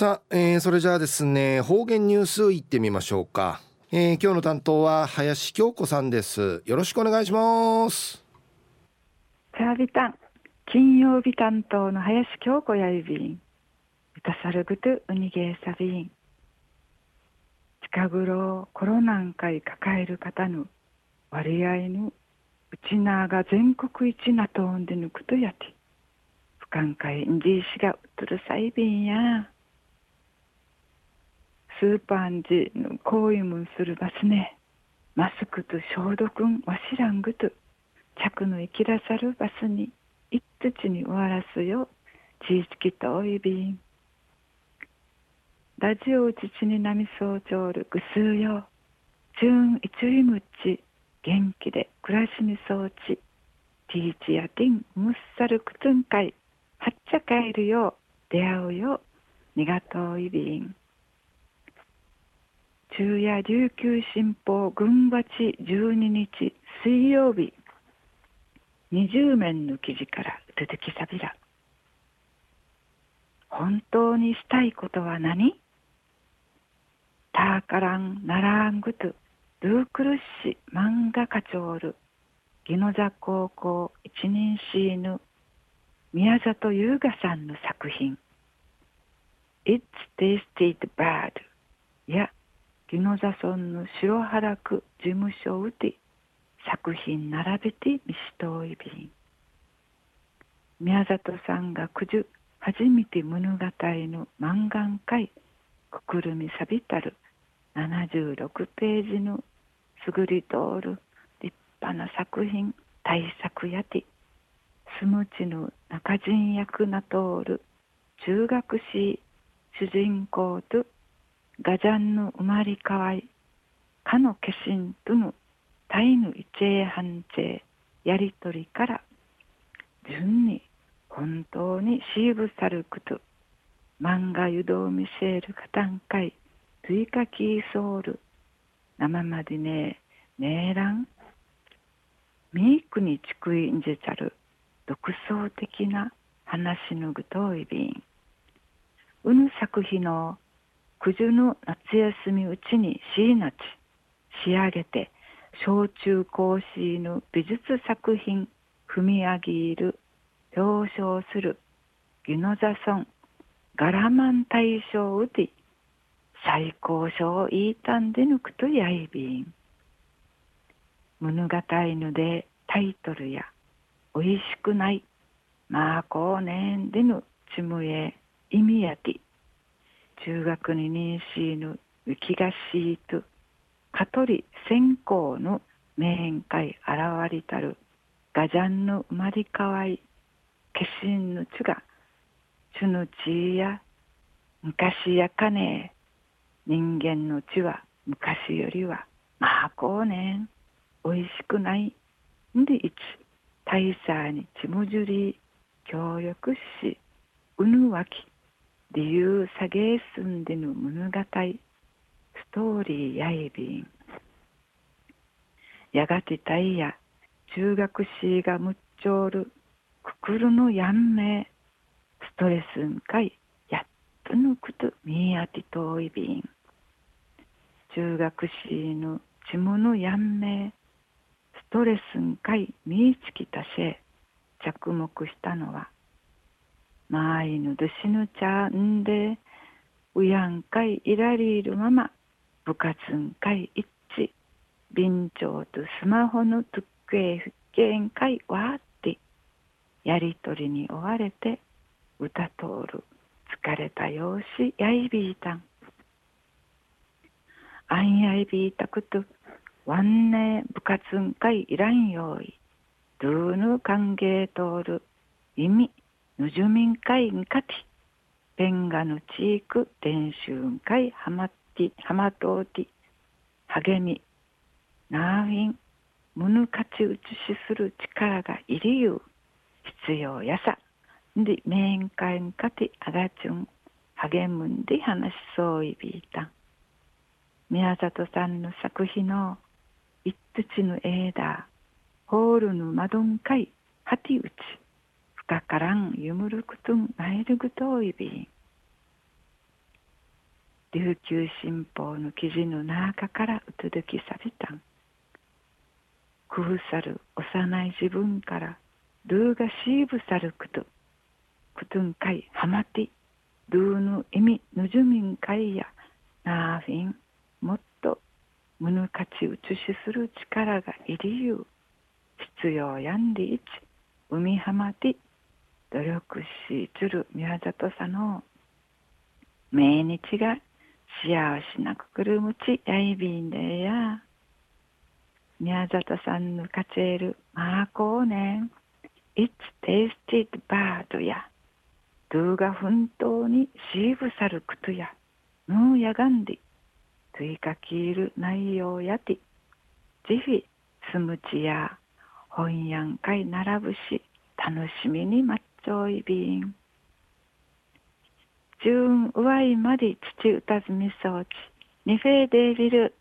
さあ、えー、それじゃあですね方言ニュースいってみましょうか、えー、今日の担当は林京子さんです。よろしくお願いします。チャービタン金曜日担当の林京子やいびん。歌さるぐとうにげさびん。近頃コロナンかい抱える方の割合のうちなが全国一なとんでぬくとやて。不寛解んじいしがうとるさいびんや。スーパンジ行為もするバスね。マスクと消毒んわしらんぐと。着の生きらさるバスに一土に終わらすよ。地域とおいび。んラジオうちちになみそうちょうるぐすうよ。チューンいちいむち元気で暮らしにそうち。ティーチやティンむっさるくつんかい。はっちゃかえるよ。出会うよ。にがとういび。ん昼夜琉球新報群馬地12日水曜日。20面の記事から出てきさびら本当にしたいことは何？ターカランナラングトゥ。ルークルッシ漫画家長る。ギノザ高校一人シーヌ宮里優雅さんの作品。It's Tasted Bad やギノザ村の白原区事務所うて作品並べて見しといびん。宮里さんがくじゅ初めて物語の満願会くくるみさびたる76ページのすぐり通る立派な作品大作やてスムチの中人役な通る中学士主人公とガジャンの生まれ変わりかの化身とのタイの一英判定やりとりから順に本当にシーブサルクと漫画湯道見せるカタンカイトゥイカキーソール生までねねえらんミークにちくいんじちゃる独創的な話のぐといびん。うぬ作品の九十の夏休みうちにしいなち仕上げて小中高シの美術作品踏み上げる表彰するギノザソンガラマン大賞うて最高賞を言いたんでぬくとやいびん。物語ぬでタイトルやおいしくないまあこうねんでぬちむえ意味やて中学に妊娠ぬ浮きがしいと香取先行の面会現りたるガジャンの生まれ変わい化身のちがちゅぬちや昔やかね人間の血は昔よりはまあこうねん。おいしくない。んでいつ大佐にちむじり協力しうぬわき。理由下げすんでぬ物語。ストーリーやいびん。やがてたいや中学士がむっちょうる。くくるのやんめストレスんかいやっとぬくとみやてといびん。中学士のちむのやんめストレスんかいみいつきたせ着目したのはまいぬどしぬちゃんで、うやんかいいらりいるまま、部活んかい一致、便長とスマホのとっくえふっけんかいわって、やりとりに追われて、歌通る、疲れた様子やいびいたん。あんやいびいたくと、わんね部活んかいいらんよい、どうぬ歓迎通る、意味、ぬじゅみんかいんかてペンガのチーク伝習んかいはまってはまとうて励みなあウィンむぬかちうちしする力がいりゆう必要やさ。で面会んかてあがちゅん励むんで話しそういびいた。宮里さんの作品の一土の枝ホールの窓んかいはてうち。かからんゆむるくとんあえるぐといび琉球新報の記事の中からうつづきさびたん工夫さる幼い自分からルーがシーブさるくとくとんかいはまてルーの意味ぬじゅみんかいやなあフィンもっとむぬかちうつしする力がいりゆう必要やんりいち海浜で努力しつる宮里さんの命日が幸せなくくるむちやいびんでや。宮里さんのかちえるまあこうねん。It's tasted bad や。ドゥが奮闘にシーブさるくとや。ヌーやがんで。追加きいる内容やて。ジフィスムチや本やんかい並ぶし楽しみにまっちょいびんジューンうわいまで父歌ずみそうちニフェーデービル